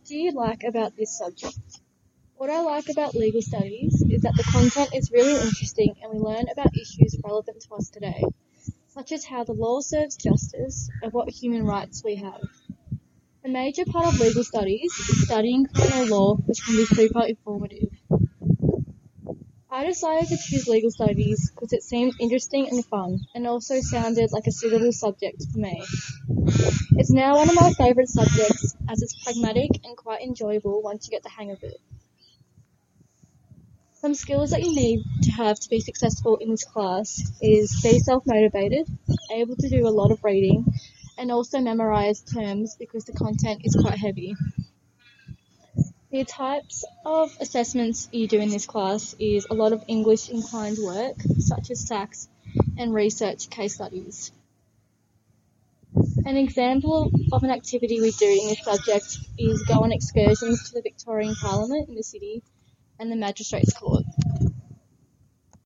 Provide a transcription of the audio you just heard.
What do you like about this subject? What I like about legal studies is that the content is really interesting and we learn about issues relevant to us today, such as how the law serves justice and what human rights we have. A major part of legal studies is studying criminal law, which can be super informative. I decided to choose legal studies because it seemed interesting and fun, and also sounded like a suitable subject for me. It's now one of my favourite subjects as it's pragmatic and quite enjoyable once you get the hang of it. Some skills that you need to have to be successful in this class is be self-motivated, able to do a lot of reading, and also memorize terms because the content is quite heavy. The types of assessments you do in this class is a lot of English inclined work, such as SACS and research case studies. An example of an activity we do in this subject is go on excursions to the Victorian Parliament in the city and the Magistrates Court.